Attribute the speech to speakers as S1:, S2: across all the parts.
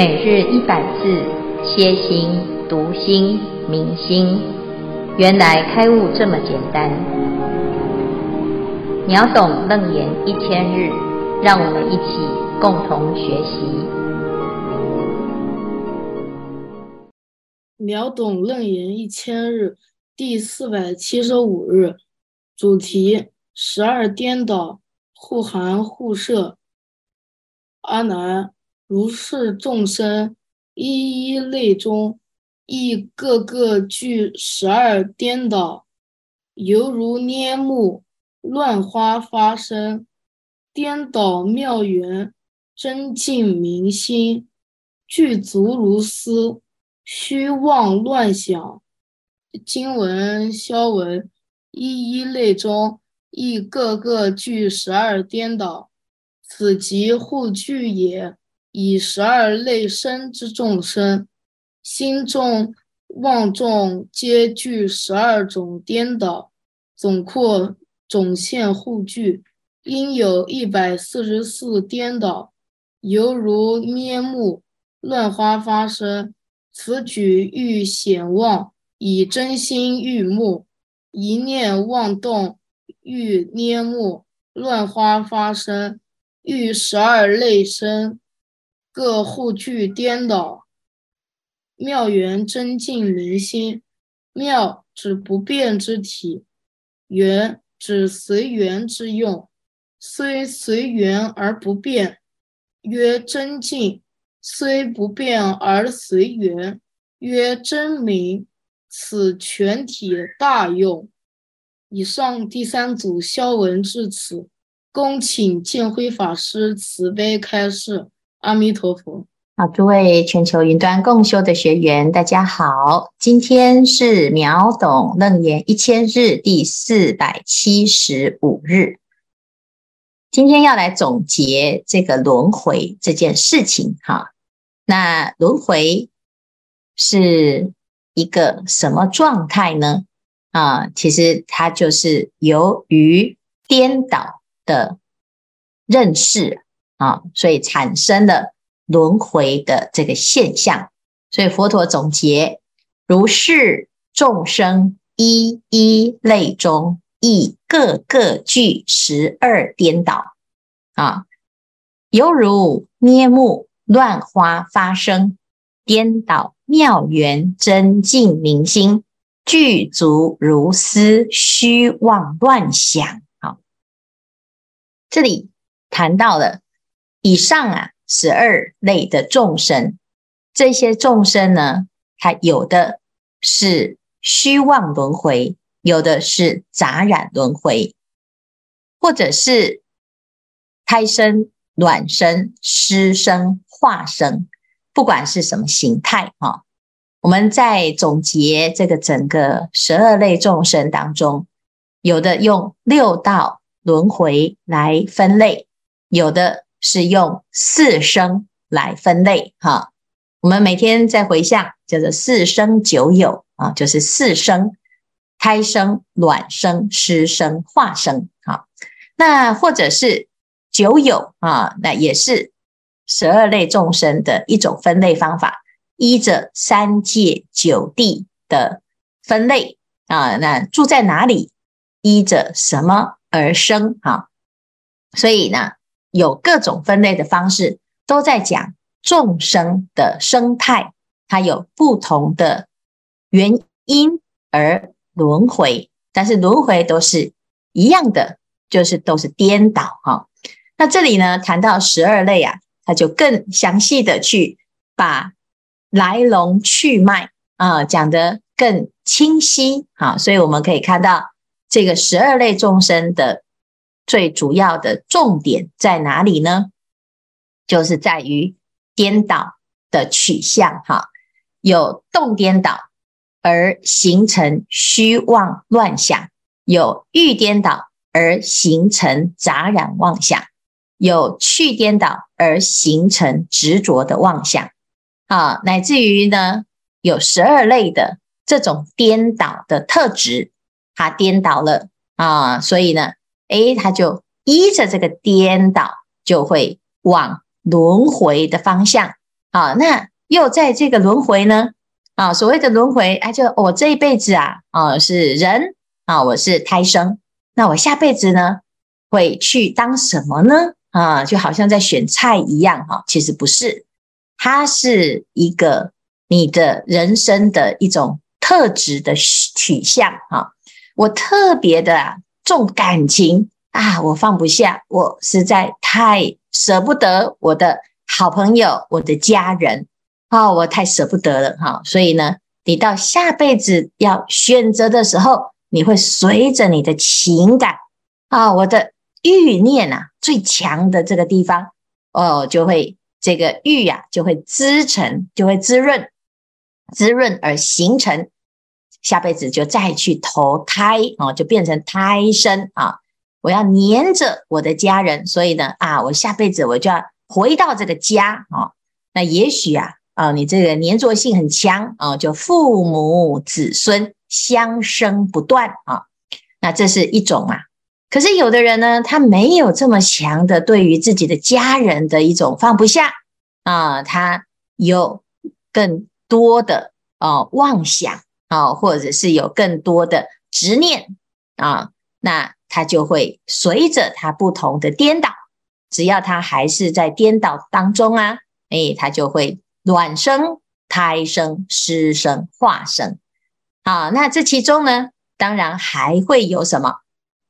S1: 每日一百字，歇心、读心、明心，原来开悟这么简单。秒懂楞严一千日，让我们一起共同学习。
S2: 秒懂楞严一千日第四百七十五日，主题：十二颠倒，互含互摄。阿难。如是众生，一一类中，亦个个具十二颠倒，犹如拈木，乱花发生，颠倒妙缘，真净明心，具足如斯，虚妄乱想。经文消文，一一类中，亦个个具十二颠倒，此即互具也。以十二类生之众生，心众、妄众皆具十二种颠倒，总括总现互具，应有一百四十四颠倒，犹如拈目，乱花发生。此举欲显妄，以真心欲目，一念妄动，欲拈目，乱花发生，欲十二类生。各护具颠倒，妙圆真净人心。妙指不变之体，圆指随缘之用，虽随缘而不变，曰真净；虽不变而随缘，曰真明。此全体大用。以上第三组消文至此，恭请见辉法师慈悲开示。阿弥陀佛，
S1: 好，诸位全球云端共修的学员，大家好，今天是秒懂楞严一千日第四百七十五日，今天要来总结这个轮回这件事情哈。那轮回是一个什么状态呢？啊，其实它就是由于颠倒的认识。啊，所以产生了轮回的这个现象。所以佛陀总结：如是众生一一类中，亦个个具十二颠倒。啊，犹如捏目乱花发生，颠倒妙缘真净明心，具足如斯虚妄乱想。好，这里谈到了。以上啊，十二类的众生，这些众生呢，它有的是虚妄轮回，有的是杂染轮回，或者是胎生、卵生、湿生、化生，不管是什么形态啊。我们在总结这个整个十二类众生当中，有的用六道轮回来分类，有的。是用四生来分类哈，我们每天在回向叫做四生九有啊，就是四生：胎生、卵生、湿生、化生。好，那或者是九有啊，那也是十二类众生的一种分类方法，依着三界九地的分类啊，那住在哪里，依着什么而生？哈，所以呢。有各种分类的方式，都在讲众生的生态，它有不同的原因而轮回，但是轮回都是一样的，就是都是颠倒哈。那这里呢，谈到十二类啊，它就更详细的去把来龙去脉啊讲得更清晰啊，所以我们可以看到这个十二类众生的。最主要的重点在哪里呢？就是在于颠倒的取向，哈，有动颠倒而形成虚妄乱想，有欲颠倒而形成杂染妄想，有去颠倒而形成执着的妄想，啊，乃至于呢，有十二类的这种颠倒的特质，它颠倒了啊，所以呢。诶，他就依着这个颠倒，就会往轮回的方向啊，那又在这个轮回呢？啊，所谓的轮回，啊，就我这一辈子啊，啊是人啊，我是胎生，那我下辈子呢会去当什么呢？啊，就好像在选菜一样哈，其实不是，它是一个你的人生的一种特质的取向哈。我特别的啊重感情啊，我放不下，我实在太舍不得我的好朋友，我的家人啊，我太舍不得了哈。所以呢，你到下辈子要选择的时候，你会随着你的情感啊，我的。欲念啊，最强的这个地方哦，就会这个欲呀、啊，就会滋成，就会滋润，滋润而形成下辈子就再去投胎哦，就变成胎生啊。我要黏着我的家人，所以呢啊，我下辈子我就要回到这个家啊。那也许啊啊，你这个黏着性很强啊，就父母子孙相生不断啊。那这是一种啊。可是有的人呢，他没有这么强的对于自己的家人的一种放不下啊，他有更多的哦妄想啊，或者是有更多的执念啊，那他就会随着他不同的颠倒，只要他还是在颠倒当中啊，哎，他就会卵生、胎生、湿生、化生啊。那这其中呢，当然还会有什么？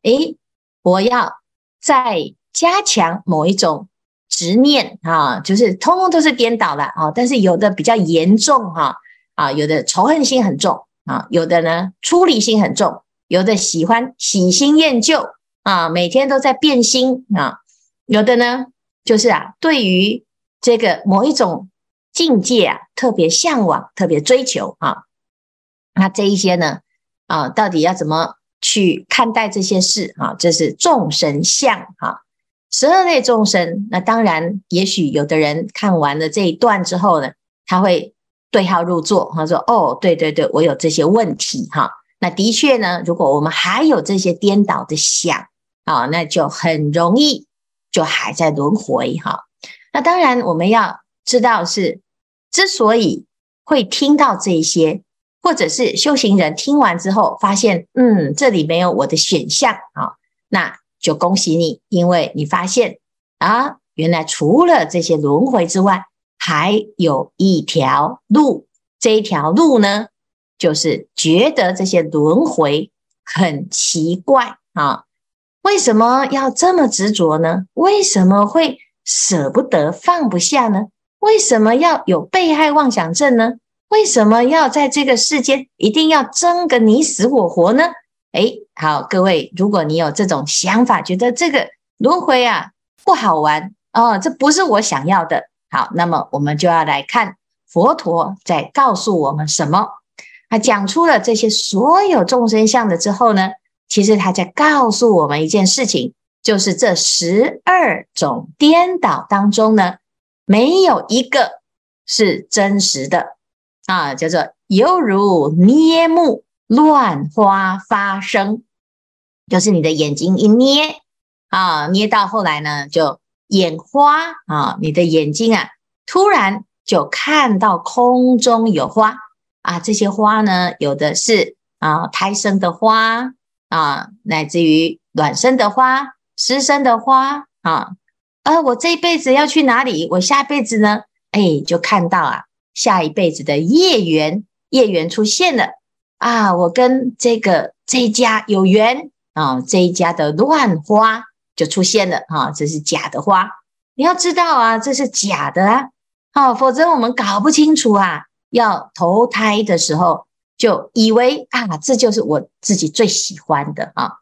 S1: 诶。我要再加强某一种执念啊，就是通通都是颠倒了啊，但是有的比较严重哈啊，有的仇恨心很重啊，有的呢出离心很重，有的喜欢喜新厌旧啊，每天都在变心啊，有的呢就是啊，对于这个某一种境界啊，特别向往，特别追求啊，那这一些呢啊，到底要怎么？去看待这些事啊，这是众生相哈，十二类众生。那当然，也许有的人看完了这一段之后呢，他会对号入座，他说：“哦，对对对，我有这些问题哈。”那的确呢，如果我们还有这些颠倒的想啊，那就很容易就还在轮回哈。那当然，我们要知道是之所以会听到这些。或者是修行人听完之后发现，嗯，这里没有我的选项啊，那就恭喜你，因为你发现啊，原来除了这些轮回之外，还有一条路。这一条路呢，就是觉得这些轮回很奇怪啊，为什么要这么执着呢？为什么会舍不得放不下呢？为什么要有被害妄想症呢？为什么要在这个世间一定要争个你死我活呢？诶，好，各位，如果你有这种想法，觉得这个轮回啊不好玩哦，这不是我想要的。好，那么我们就要来看佛陀在告诉我们什么。他讲出了这些所有众生相的之后呢，其实他在告诉我们一件事情，就是这十二种颠倒当中呢，没有一个是真实的。啊，叫做犹如捏木，乱花发生，就是你的眼睛一捏啊，捏到后来呢，就眼花啊，你的眼睛啊，突然就看到空中有花啊，这些花呢，有的是啊胎生的花啊，乃至于卵生的花、湿生的花啊，啊，我这一辈子要去哪里？我下辈子呢？哎，就看到啊。下一辈子的业缘，业缘出现了啊！我跟这个这一家有缘啊，这一家的乱花就出现了啊，这是假的花。你要知道啊，这是假的啊，好，否则我们搞不清楚啊。要投胎的时候，就以为啊，这就是我自己最喜欢的啊。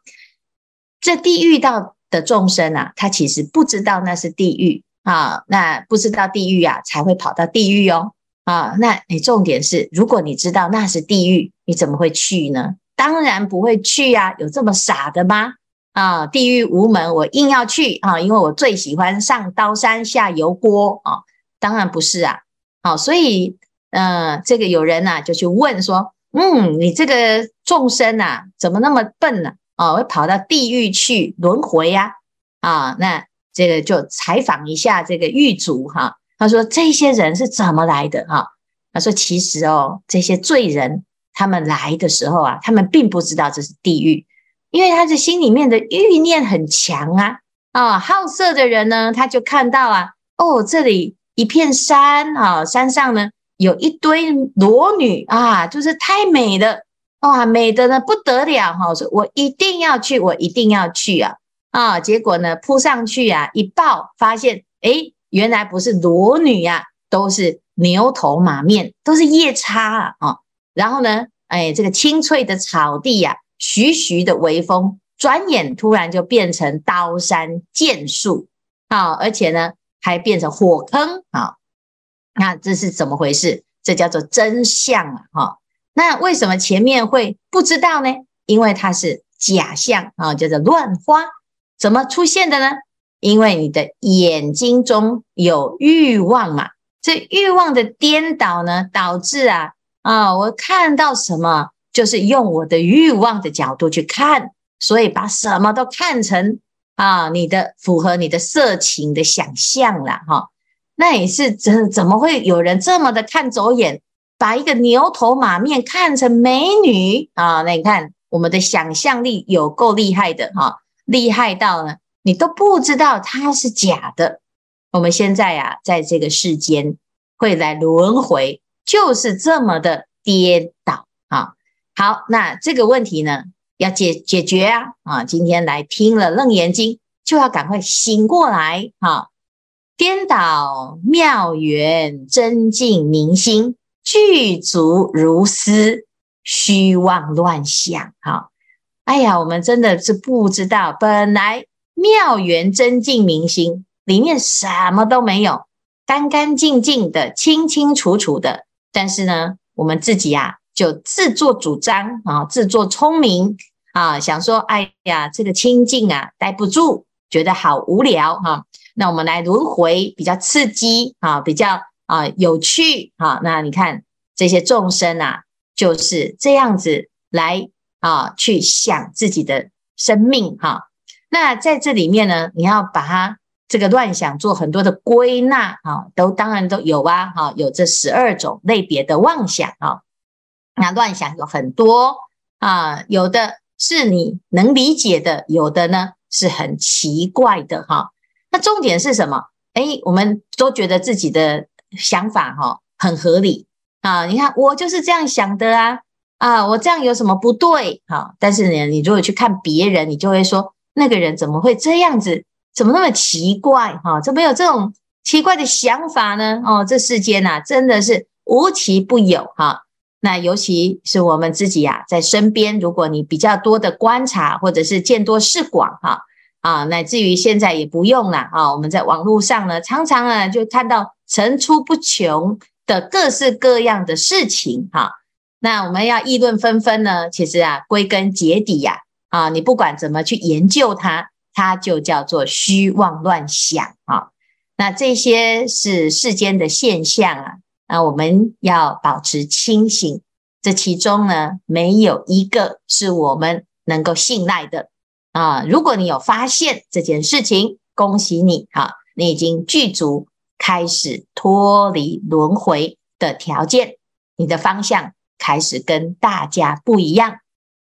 S1: 这地狱道的众生啊，他其实不知道那是地狱啊，那不知道地狱啊，才会跑到地狱哦。啊，那你重点是，如果你知道那是地狱，你怎么会去呢？当然不会去呀，有这么傻的吗？啊，地狱无门，我硬要去啊，因为我最喜欢上刀山下油锅啊，当然不是啊。好，所以，呃，这个有人呐就去问说，嗯，你这个众生呐，怎么那么笨呢？啊，会跑到地狱去轮回呀？啊，那这个就采访一下这个狱卒哈。他说这些人是怎么来的哈？他说其实哦，这些罪人他们来的时候啊，他们并不知道这是地狱，因为他的心里面的欲念很强啊啊，好色的人呢，他就看到啊，哦，这里一片山啊，山上呢有一堆裸女啊，就是太美了。哇，美的呢不得了哈！说我一定要去，我一定要去啊！啊，结果呢扑上去啊，一抱发现，诶，原来不是裸女呀，都是牛头马面，都是夜叉啊！然后呢，哎，这个青翠的草地呀，徐徐的微风，转眼突然就变成刀山剑树啊！而且呢，还变成火坑啊！那这是怎么回事？这叫做真相啊！哈。那为什么前面会不知道呢？因为它是假象啊，叫做乱花。怎么出现的呢？因为你的眼睛中有欲望嘛，这欲望的颠倒呢，导致啊啊，我看到什么就是用我的欲望的角度去看，所以把什么都看成啊，你的符合你的色情的想象了哈。那也是怎怎么会有人这么的看走眼？把一个牛头马面看成美女啊，那你看我们的想象力有够厉害的哈，厉害到呢，你都不知道它是假的。我们现在啊，在这个世间会来轮回，就是这么的颠倒。好，那这个问题呢，要解解决啊啊，今天来听了《楞严经》，就要赶快醒过来啊，颠倒妙缘真净明心。具足如斯，虚妄乱想。哈，哎呀，我们真的是不知道，本来妙缘真净明心里面什么都没有，干干净净的，清清楚楚的。但是呢，我们自己啊，就自作主张啊，自作聪明啊，想说，哎呀，这个清净啊，待不住，觉得好无聊哈。那我们来轮回，比较刺激啊，比较。啊，有趣啊！那你看这些众生啊，就是这样子来啊，去想自己的生命哈、啊。那在这里面呢，你要把它这个乱想做很多的归纳啊，都当然都有啊，哈，有这十二种类别的妄想啊。那乱想有很多啊，有的是你能理解的，有的呢是很奇怪的哈、那重点是什么？哎，我们都觉得自己的。想法哈很合理啊，你看我就是这样想的啊啊，我这样有什么不对？哈，但是呢，你如果去看别人，你就会说那个人怎么会这样子？怎么那么奇怪？哈，怎么有这种奇怪的想法呢？哦，这世间呐，真的是无奇不有哈。那尤其是我们自己呀，在身边，如果你比较多的观察，或者是见多识广哈啊，乃至于现在也不用了啊，我们在网络上呢，常常啊就看到。层出不穷的各式各样的事情，哈，那我们要议论纷纷呢？其实啊，归根结底呀，啊，你不管怎么去研究它，它就叫做虚妄乱想啊。那这些是世间的现象啊，那我们要保持清醒。这其中呢，没有一个是我们能够信赖的啊。如果你有发现这件事情，恭喜你，哈，你已经具足。开始脱离轮回的条件，你的方向开始跟大家不一样。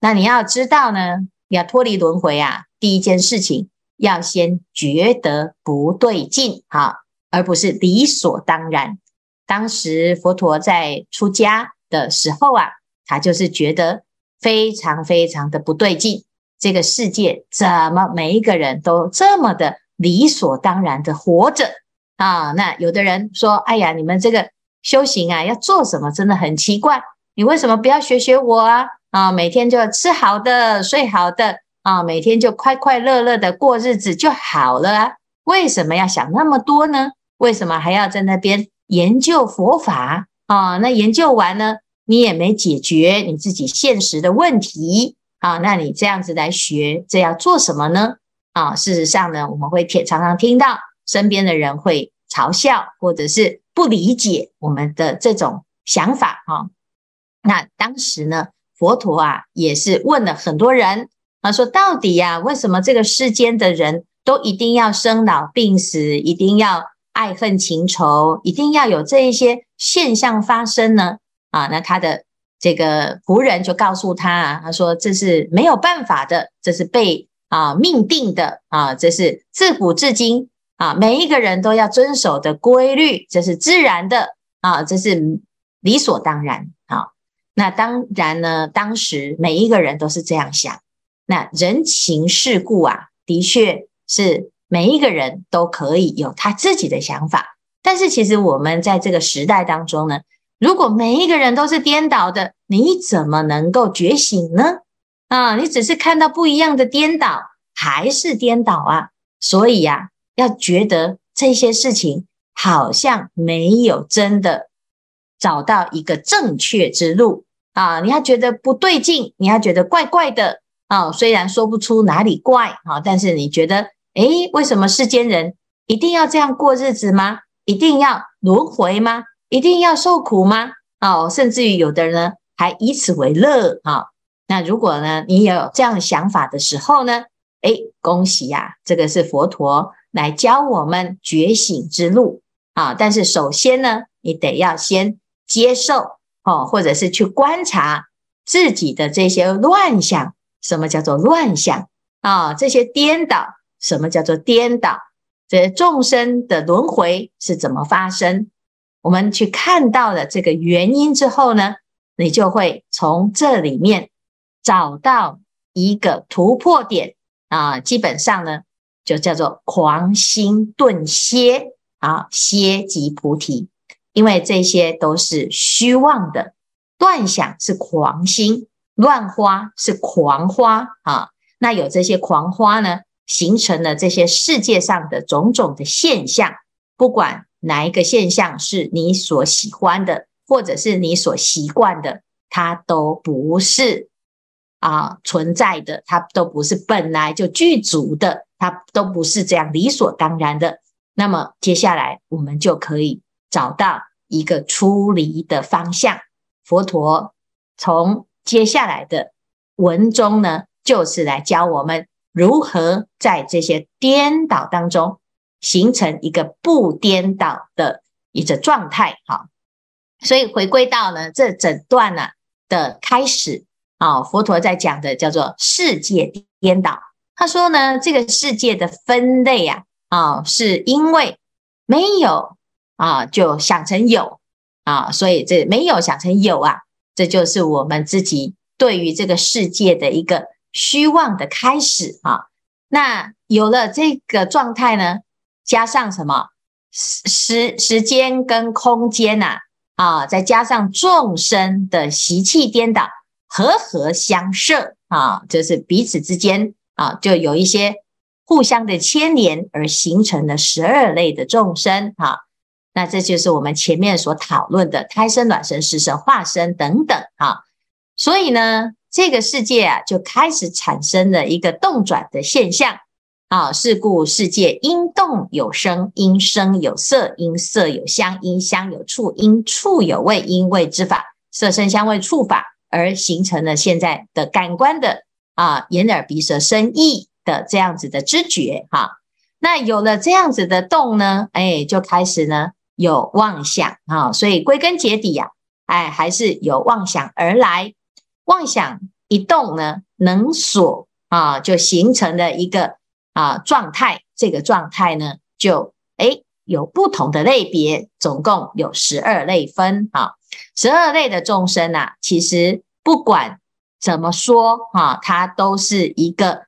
S1: 那你要知道呢，要脱离轮回啊，第一件事情要先觉得不对劲，哈，而不是理所当然。当时佛陀在出家的时候啊，他就是觉得非常非常的不对劲。这个世界怎么每一个人都这么的理所当然的活着？啊，那有的人说：“哎呀，你们这个修行啊，要做什么？真的很奇怪。你为什么不要学学我啊？啊，每天就吃好的，睡好的，啊，每天就快快乐乐的过日子就好了啊？为什么要想那么多呢？为什么还要在那边研究佛法啊？那研究完呢，你也没解决你自己现实的问题啊？那你这样子来学，这要做什么呢？啊，事实上呢，我们会听常常听到。”身边的人会嘲笑，或者是不理解我们的这种想法啊。那当时呢，佛陀啊也是问了很多人，他说：“到底呀，为什么这个世间的人都一定要生老病死，一定要爱恨情仇，一定要有这一些现象发生呢？啊，那他的这个仆人就告诉他，他说这是没有办法的，这是被啊命定的啊，这是自古至今啊每一个人都要遵守的规律，这是自然的啊，这是理所当然啊。那当然呢，当时每一个人都是这样想。那人情世故啊，的确是每一个人都可以有他自己的想法。但是其实我们在这个时代当中呢，如果每一个人都是颠倒的，你怎么能够觉醒呢？啊，你只是看到不一样的颠倒，还是颠倒啊。所以呀，要觉得这些事情好像没有真的找到一个正确之路啊，你要觉得不对劲，你要觉得怪怪的。啊，虽然说不出哪里怪啊，但是你觉得，诶，为什么世间人一定要这样过日子吗？一定要轮回吗？一定要受苦吗？哦，甚至于有的人呢，还以此为乐啊。那如果呢，你有这样想法的时候呢，诶，恭喜呀，这个是佛陀来教我们觉醒之路啊。但是首先呢，你得要先接受哦，或者是去观察自己的这些乱想。什么叫做乱想啊？这些颠倒，什么叫做颠倒？这众生的轮回是怎么发生？我们去看到了这个原因之后呢，你就会从这里面找到一个突破点啊。基本上呢，就叫做狂心顿歇啊，歇即菩提。因为这些都是虚妄的，乱想是狂心。乱花是狂花啊，那有这些狂花呢，形成了这些世界上的种种的现象。不管哪一个现象是你所喜欢的，或者是你所习惯的，它都不是啊存在的，它都不是本来就具足的，它都不是这样理所当然的。那么接下来我们就可以找到一个出离的方向。佛陀从接下来的文中呢，就是来教我们如何在这些颠倒当中形成一个不颠倒的一个状态。哈，所以回归到呢这整段呢的开始啊，佛陀在讲的叫做世界颠倒。他说呢，这个世界的分类啊啊，是因为没有啊就想成有啊，所以这没有想成有啊。这就是我们自己对于这个世界的一个虚妄的开始啊。那有了这个状态呢，加上什么时时间跟空间呐啊，再加上众生的习气颠倒，和合相摄啊，就是彼此之间啊，就有一些互相的牵连，而形成了十二类的众生啊。那这就是我们前面所讨论的胎生、卵生、湿生、化生等等啊，所以呢，这个世界啊就开始产生了一个动转的现象啊。是故世界因动有声，因声有色，因色有香，因香有触，因触有味，因味之法，色声香味触法而形成了现在的感官的啊眼耳鼻舌身意的这样子的知觉哈。那有了这样子的动呢，哎，就开始呢。有妄想啊，所以归根结底呀，哎，还是有妄想而来。妄想一动呢，能所啊，就形成了一个啊状态。这个状态呢，就哎有不同的类别，总共有十二类分啊。十二类的众生呐，其实不管怎么说啊，它都是一个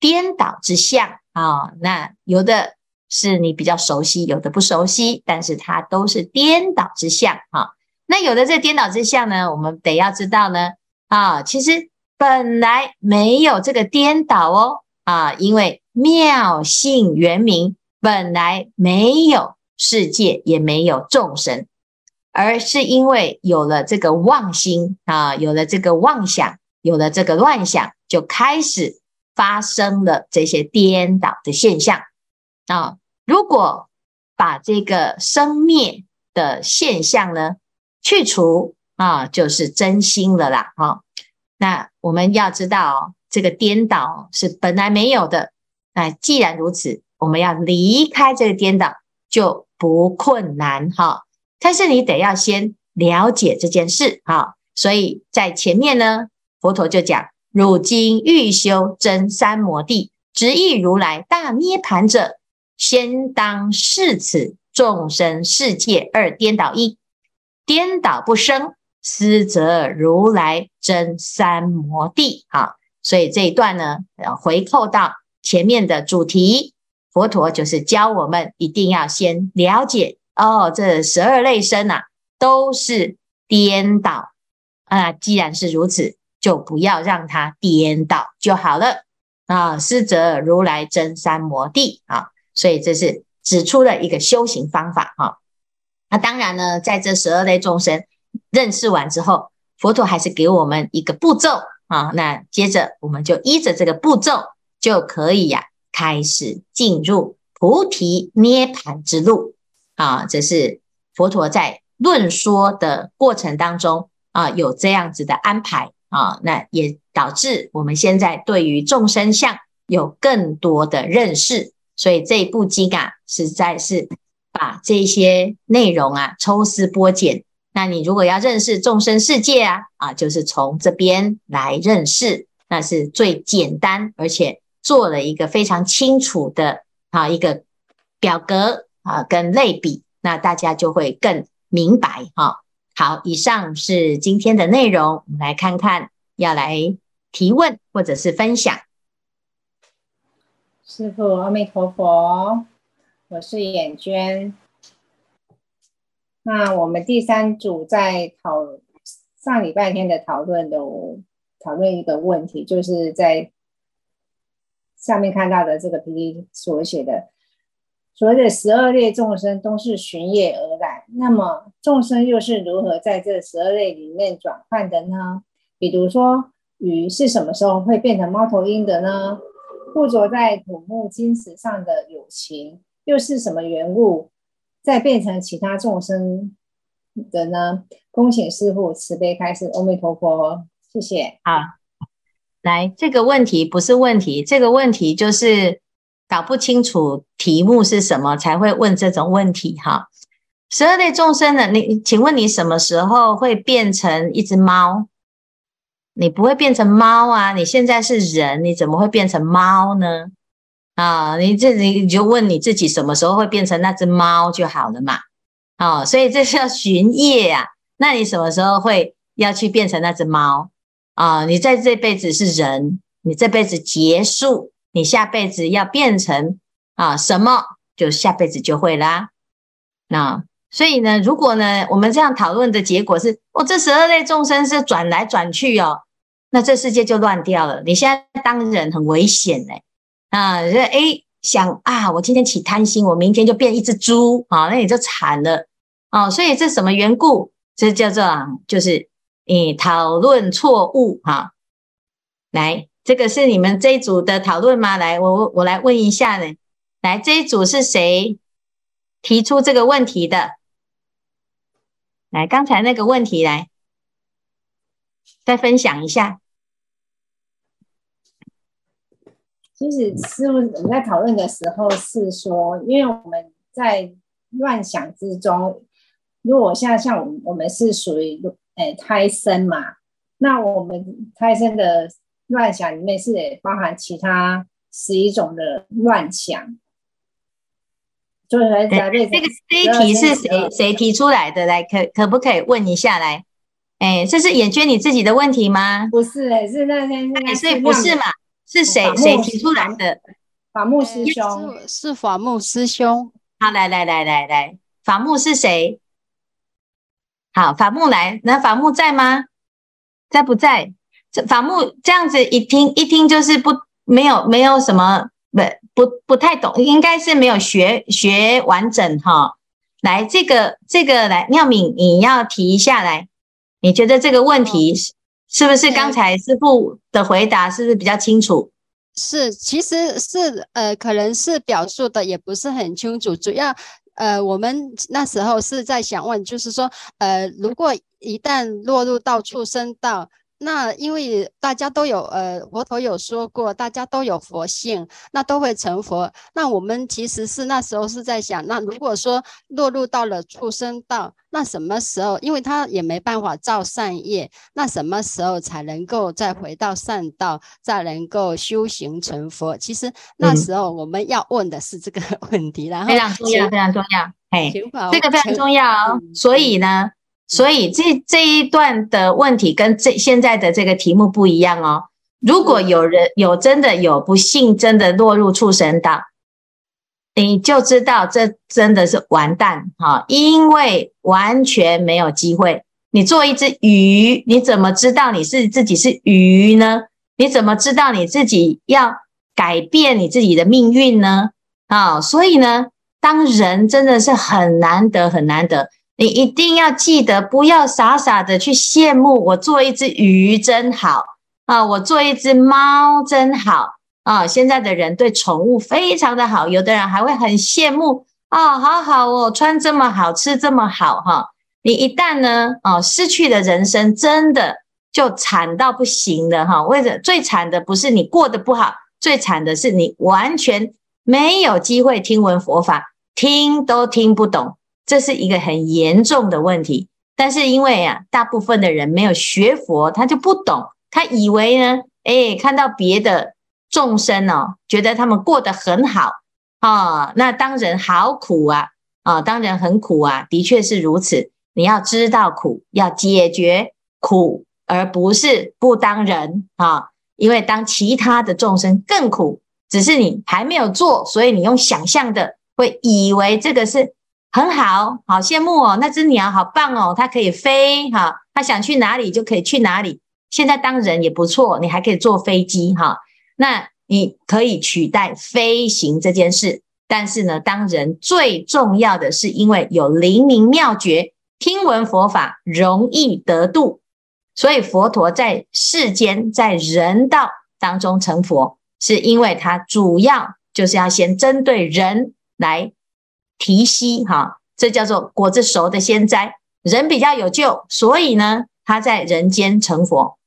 S1: 颠倒之相啊。那有的。是你比较熟悉，有的不熟悉，但是它都是颠倒之相啊。那有的这颠倒之相呢，我们得要知道呢啊，其实本来没有这个颠倒哦啊，因为妙性圆明本来没有世界，也没有众生，而是因为有了这个妄心啊，有了这个妄想，有了这个乱想，就开始发生了这些颠倒的现象。啊，如果把这个生灭的现象呢去除啊，就是真心了啦。哈，那我们要知道，这个颠倒是本来没有的。那既然如此，我们要离开这个颠倒，就不困难哈。但是你得要先了解这件事哈。所以在前面呢，佛陀就讲：汝今欲修真三摩地，直意如来大涅槃者，先当视此众生世界二颠倒因，颠倒不生，斯则如来真三摩地。啊，所以这一段呢，要回扣到前面的主题，佛陀就是教我们一定要先了解哦，这十二类生啊，都是颠倒。啊，既然是如此，就不要让它颠倒就好了啊。斯则如来真三摩地啊，所以这是指出了一个修行方法哈。那、当然呢，在这十二类众生认识完之后，佛陀还是给我们一个步骤啊。那接着我们就依着这个步骤，就可以呀、啊，开始进入菩提涅槃之路啊。这是佛陀在论说的过程当中。啊，有这样子的安排啊，那也导致我们现在对于众生相有更多的认识，所以这部经啊，实在是把这些内容啊抽丝剥茧。那你如果要认识众生世界啊，啊，就是从这边来认识，那是最简单，而且做了一个非常清楚的啊一个表格啊跟类比，那大家就会更明白哈。好，以上是今天的内容。我们来看看，要来提问或者是分享。
S3: 师父，阿弥陀佛，我是眼娟。那我们第三组在讨上礼拜天的讨论的讨论一个问题，就是在上面看到的这个 PPT 所写的。所谓的十二类众生都是巡业而来，那么众生又是如何在这十二类里面转换的呢？比如说，鱼是什么时候会变成猫头鹰的呢？附着在土木金石上的友情又是什么缘故，再变成其他众生的呢？恭请师父慈悲开示，阿弥陀佛，谢谢。
S1: 好，来，这个问题不是问题，这个问题就是。搞不清楚题目是什么，才会问这种问题哈。十二类众生呢？你请问你什么时候会变成一只猫？你不会变成猫啊！你现在是人，你怎么会变成猫呢？啊，你这你就问你自己什么时候会变成那只猫就好了嘛。哦，所以这是要寻业啊。那你什么时候会要去变成那只猫啊？你在这辈子是人，你这辈子结束。你下辈子要变成啊什么，就下辈子就会啦。那所以呢，如果呢，我们这样讨论的结果是，哦，这十二类众生是转来转去哦，那这世界就乱掉了。你现在当人很危险嘞，啊，这诶想啊，我今天起贪心，我明天就变一只猪啊，那你就惨了哦。所以这什么缘故？这叫做就是你讨论错误哈，来。这个是你们这一组的讨论吗？来，我我我来问一下呢。来，这一组是谁提出这个问题的？来，刚才那个问题来，再分享一下。
S3: 其实师傅，我们在讨论的时候是说，因为我们在乱想之中，如果像像我们我们是属于诶胎生嘛，那我们胎生的。乱想里面是包含其他十一种的乱想，就是说，这个这
S1: 一题是谁谁提出来的？来，可可不可以问一下来？哎，这是眼圈你自己的问题吗？
S3: 不是，哎，是那天那个，
S1: 所以不是嘛？是谁谁提出来的？
S3: 法木师兄
S4: 是是法木师兄。
S1: 好，来来来来来，法木是谁？好，法木来，那法木在吗？在不在？这法木这样子一听一听就是不没有没有什么不不不太懂，应该是没有学学完整哈。来，这个这个来，妙敏你要提一下来，你觉得这个问题是不是刚才师傅的回答是不是比较清楚？
S4: 是，其实是呃，可能是表述的也不是很清楚，主要呃，我们那时候是在想问，就是说呃，如果一旦落入到畜生道。那因为大家都有呃，佛陀有说过，大家都有佛性，那都会成佛。那我们其实是那时候是在想，那如果说落入到了畜生道，那什么时候？因为他也没办法造善业，那什么时候才能够再回到善道，再能够修行成佛？其实那时候我们要问的是这个 问题，然后
S1: 非常重要，非常重要。哎，这个非常重要哦。所以呢。所以这这一段的问题跟这现在的这个题目不一样哦。如果有人有真的有不幸，真的落入畜生道，你就知道这真的是完蛋哈，因为完全没有机会。你做一只鱼，你怎么知道你是自己是鱼呢？你怎么知道你自己要改变你自己的命运呢？啊，所以呢，当人真的是很难得很难得。你一定要记得，不要傻傻的去羡慕我做一只鱼真好啊，我做一只猫真好啊。现在的人对宠物非常的好，有的人还会很羡慕啊，好好哦，穿这么好，吃这么好哈。你一旦呢，哦，失去了人生，真的就惨到不行了哈。为了最惨的不是你过得不好，最惨的是你完全没有机会听闻佛法，听都听不懂。这是一个很严重的问题，但是因为啊，大部分的人没有学佛，他就不懂，他以为呢，诶，看到别的众生哦，觉得他们过得很好啊，那当人好苦啊，啊，当人很苦啊，的确是如此。你要知道苦，要解决苦，而不是不当人啊，因为当其他的众生更苦，只是你还没有做，所以你用想象的会以为这个是。很好，好羡慕哦，那只鸟好棒哦，它可以飞哈，它想去哪里就可以去哪里。现在当人也不错，你还可以坐飞机哈，那你可以取代飞行这件事。但是呢，当人最重要的是，因为有灵明妙觉，听闻佛法容易得度，所以佛陀在世间在人道当中成佛，是因为他主要就是要先针对人来。提息哈，这叫做果子熟的先摘，人比较有救，所以呢，他在人间成佛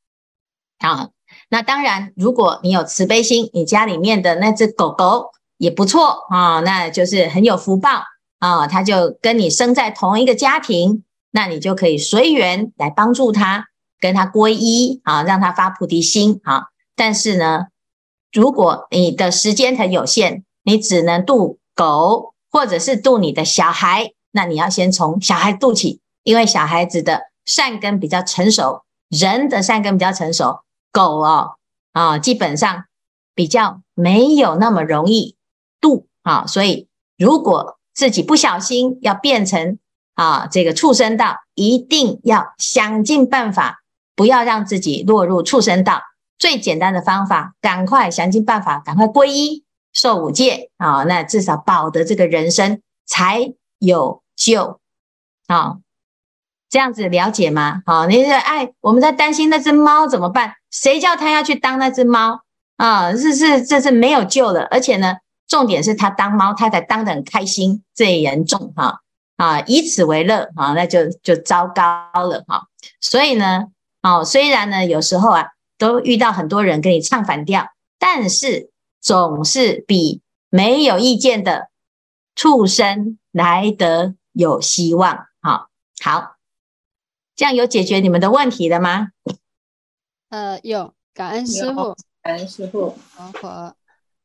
S1: 啊。那当然，如果你有慈悲心，你家里面的那只狗狗也不错啊，那就是很有福报啊，它就跟你生在同一个家庭，那你就可以随缘来帮助它，跟它皈依啊，让它发菩提心啊。但是呢，如果你的时间很有限，你只能度狗。或者是度你的小孩，那你要先从小孩度起，因为小孩子的善根比较成熟，人的善根比较成熟，狗哦啊，基本上比较没有那么容易度啊，所以如果自己不小心要变成啊这个畜生道，一定要想尽办法，不要让自己落入畜生道。最简单的方法，赶快想尽办法，赶快皈依。受五戒啊，那至少保得这个人生才有救啊！这样子了解吗？好，你说哎，我们在担心那只猫怎么办？谁叫他要去当那只猫啊？是是，这是没有救了。而且呢，重点是他当猫，他才当得很开心，最严重哈啊！以此为乐啊，那就就糟糕了哈。所以呢，哦，虽然呢，有时候啊，都遇到很多人跟你唱反调，但是。总是比没有意见的畜生来得有希望。好，好，这样有解决你们的问题了吗？
S4: 呃，有，感恩师傅，
S3: 感恩师傅。
S4: 好，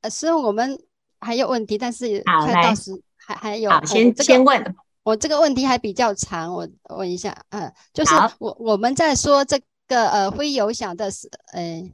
S4: 呃，师傅，我们还有问题，但是
S1: 快，
S4: 到时还还有，
S1: 好，先、这个、先问。
S4: 我这个问题还比较长，我问一下，呃，就是我我们在说这个呃非有想的是，呃。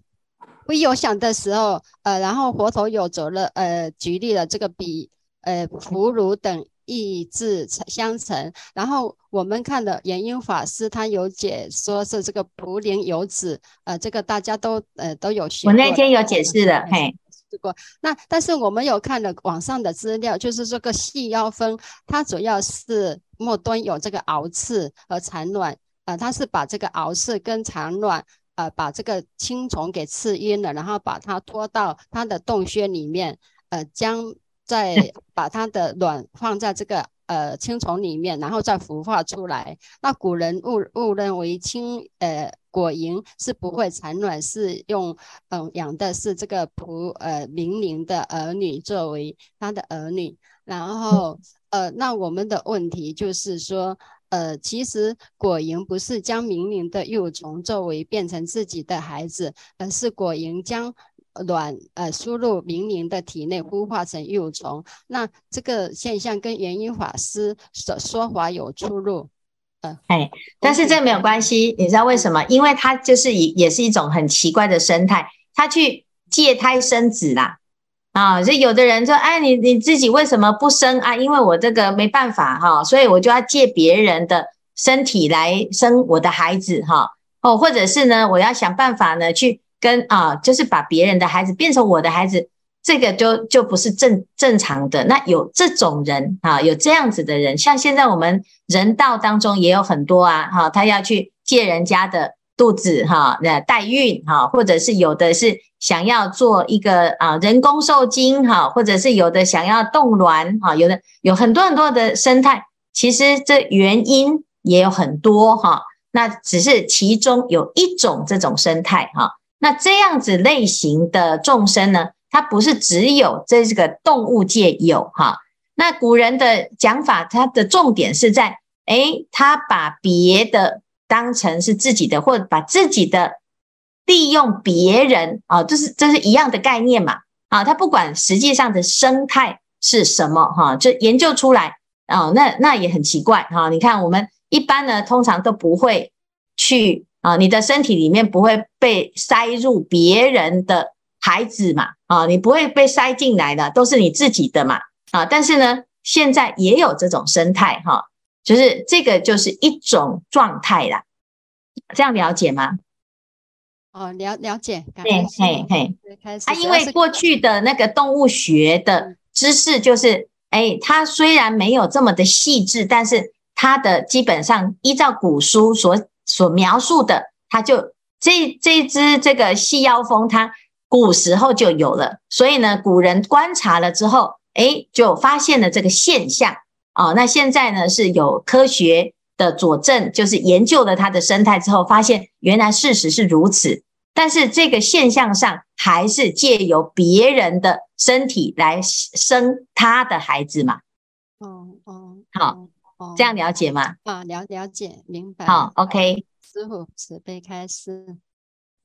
S4: 会有想的时候，呃，然后佛陀有走了，呃，举例了这个比，呃，俘虏等意志相成。然后我们看的圆英法师他有解说是这个璞灵有子，呃，这个大家都呃都有学。
S1: 我那天有解释的，嘿，
S4: 试过。那但是我们有看了网上的资料，就是这个细腰蜂，它主要是末端有这个螯刺和产卵，呃，它是把这个螯刺跟产卵。呃，把这个青虫给刺晕了，然后把它拖到它的洞穴里面，呃，将再 把它的卵放在这个呃青虫里面，然后再孵化出来。那古人误误认为青呃果蝇是不会产卵，是用嗯养的是这个蒲呃冥灵的儿女作为他的儿女。然后呃，那我们的问题就是说。呃，其实果蝇不是将明灵的幼虫作为变成自己的孩子，而是果蝇将卵呃输入明灵的体内孵化成幼虫。那这个现象跟圆瑛法师的说法有出入。
S1: 呃，哎，但是这没有关系，你知道为什么？因为它就是也也是一种很奇怪的生态，它去借胎生子啦。啊，就有的人说，哎，你你自己为什么不生啊？因为我这个没办法哈，所以我就要借别人的身体来生我的孩子哈。哦，或者是呢，我要想办法呢，去跟啊，就是把别人的孩子变成我的孩子，这个就就不是正正常的。那有这种人啊，有这样子的人，像现在我们人道当中也有很多啊，哈，他要去借人家的。肚子哈，那代孕哈，或者是有的是想要做一个啊人工受精哈，或者是有的想要冻卵哈，有的有很多很多的生态，其实这原因也有很多哈，那只是其中有一种这种生态哈，那这样子类型的众生呢，它不是只有这个动物界有哈，那古人的讲法，它的重点是在诶，他把别的。当成是自己的，或者把自己的利用别人啊，这是这是一样的概念嘛？啊，他不管实际上的生态是什么哈，就研究出来啊，那那也很奇怪哈。你看我们一般呢，通常都不会去啊，你的身体里面不会被塞入别人的孩子嘛？啊，你不会被塞进来的，都是你自己的嘛？啊，但是呢，现在也有这种生态哈。就是这个，就是一种状态啦，这样了解吗？
S4: 哦，了了解，对
S1: 嘿嘿嘿。啊，因为过去的那个动物学的知识，就是，哎，它虽然没有这么的细致，但是它的基本上依照古书所所描述的，它就这这一只这个细腰蜂，它古时候就有了，所以呢，古人观察了之后，哎，就发现了这个现象。哦，那现在呢是有科学的佐证，就是研究了它的生态之后，发现原来事实是如此。但是这个现象上还是借由别人的身体来生他的孩子嘛？
S4: 哦哦，
S1: 好，哦这样了解吗？
S4: 啊，了了解，明白。
S1: 好，OK，
S4: 师傅慈悲开示。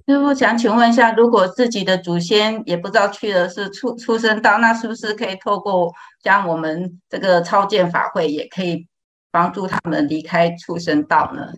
S5: 师傅想请问一下，如果自己的祖先也不知道去的是出出生道，那是不是可以透过将我们这个超荐法会，也可以帮助他们离开畜生道呢？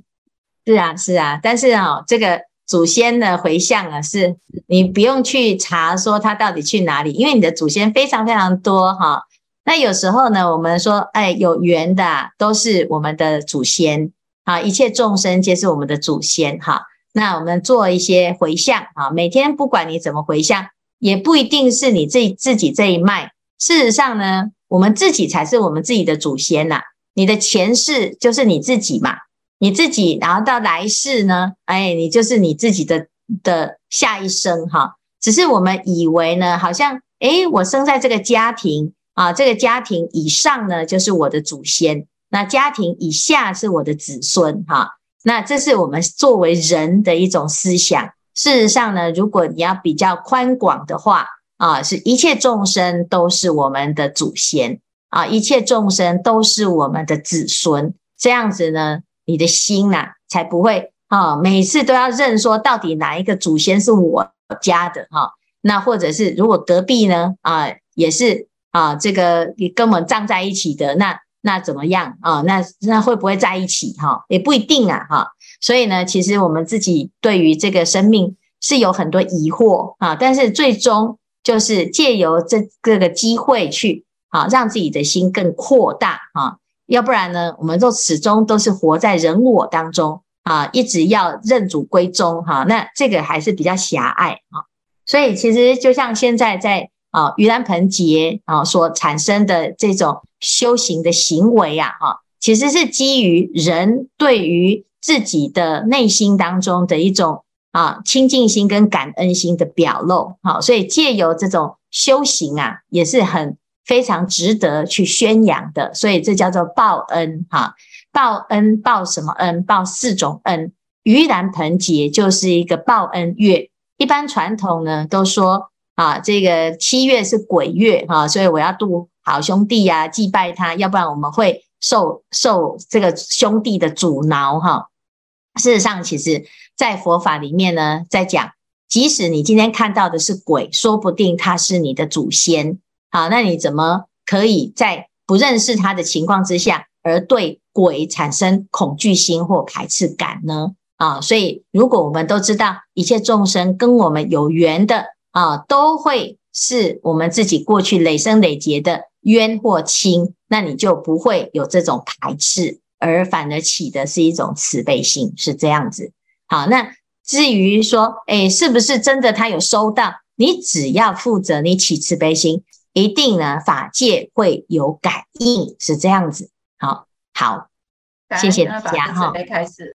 S1: 是啊，是啊，但是啊、哦，这个祖先的回向啊，是你不用去查说他到底去哪里，因为你的祖先非常非常多哈、那有时候呢，我们说，哎，有缘的都是我们的祖先啊，一切众生皆是我们的祖先哈。那我们做一些回向啊，每天不管你怎么回向，也不一定是你自自己这一脉。事实上呢，我们自己才是我们自己的祖先呐。你的前世就是你自己嘛，你自己，然后到来世呢，哎，你就是你自己的的下一生哈。只是我们以为呢，好像哎，我生在这个家庭啊，这个家庭以上呢就是我的祖先，那家庭以下是我的子孙哈。那这是我们作为人的一种思想。事实上呢，如果你要比较宽广的话，啊，是一切众生都是我们的祖先啊，一切众生都是我们的子孙。这样子呢，你的心呐、啊，才不会啊，每次都要认说到底哪一个祖先是我家的哈、那或者是如果隔壁呢，啊，也是啊，这个你跟我们葬在一起的那。那怎么样啊？那那会不会在一起哈？也不一定啊哈。所以呢，其实我们自己对于这个生命是有很多疑惑啊。但是最终就是借由这这个机会去啊，让自己的心更扩大啊。要不然呢，我们都始终都是活在人我当中啊，一直要认祖归宗哈。那这个还是比较狭隘啊。所以其实就像现在在啊盂兰盆节啊所产生的这种。修行的行为啊，哈，其实是基于人对于自己的内心当中的一种啊清净心跟感恩心的表露，好，所以借由这种修行啊，也是很非常值得去宣扬的，所以这叫做报恩哈。报恩报什么恩？报四种恩。盂兰盆节就是一个报恩月。一般传统呢都说啊，这个七月是鬼月哈，所以我要度好兄弟呀，祭拜他，要不然我们会受受这个兄弟的阻挠哈。事实上，其实在佛法里面呢，在讲，即使你今天看到的是鬼，说不定他是你的祖先。好，那你怎么可以在不认识他的情况之下，而对鬼产生恐惧心或排斥感呢？啊，所以如果我们都知道一切众生跟我们有缘的啊，都会是我们自己过去累生累劫的冤或亲，那你就不会有这种排斥，而反而起的是一种慈悲心，是这样子。好，那至于说，诶，是不是真的他有收到？你只要负责你起慈悲心。一定呢，法界会有感应，是这样子。好，好，谢谢大家哈。准备开始。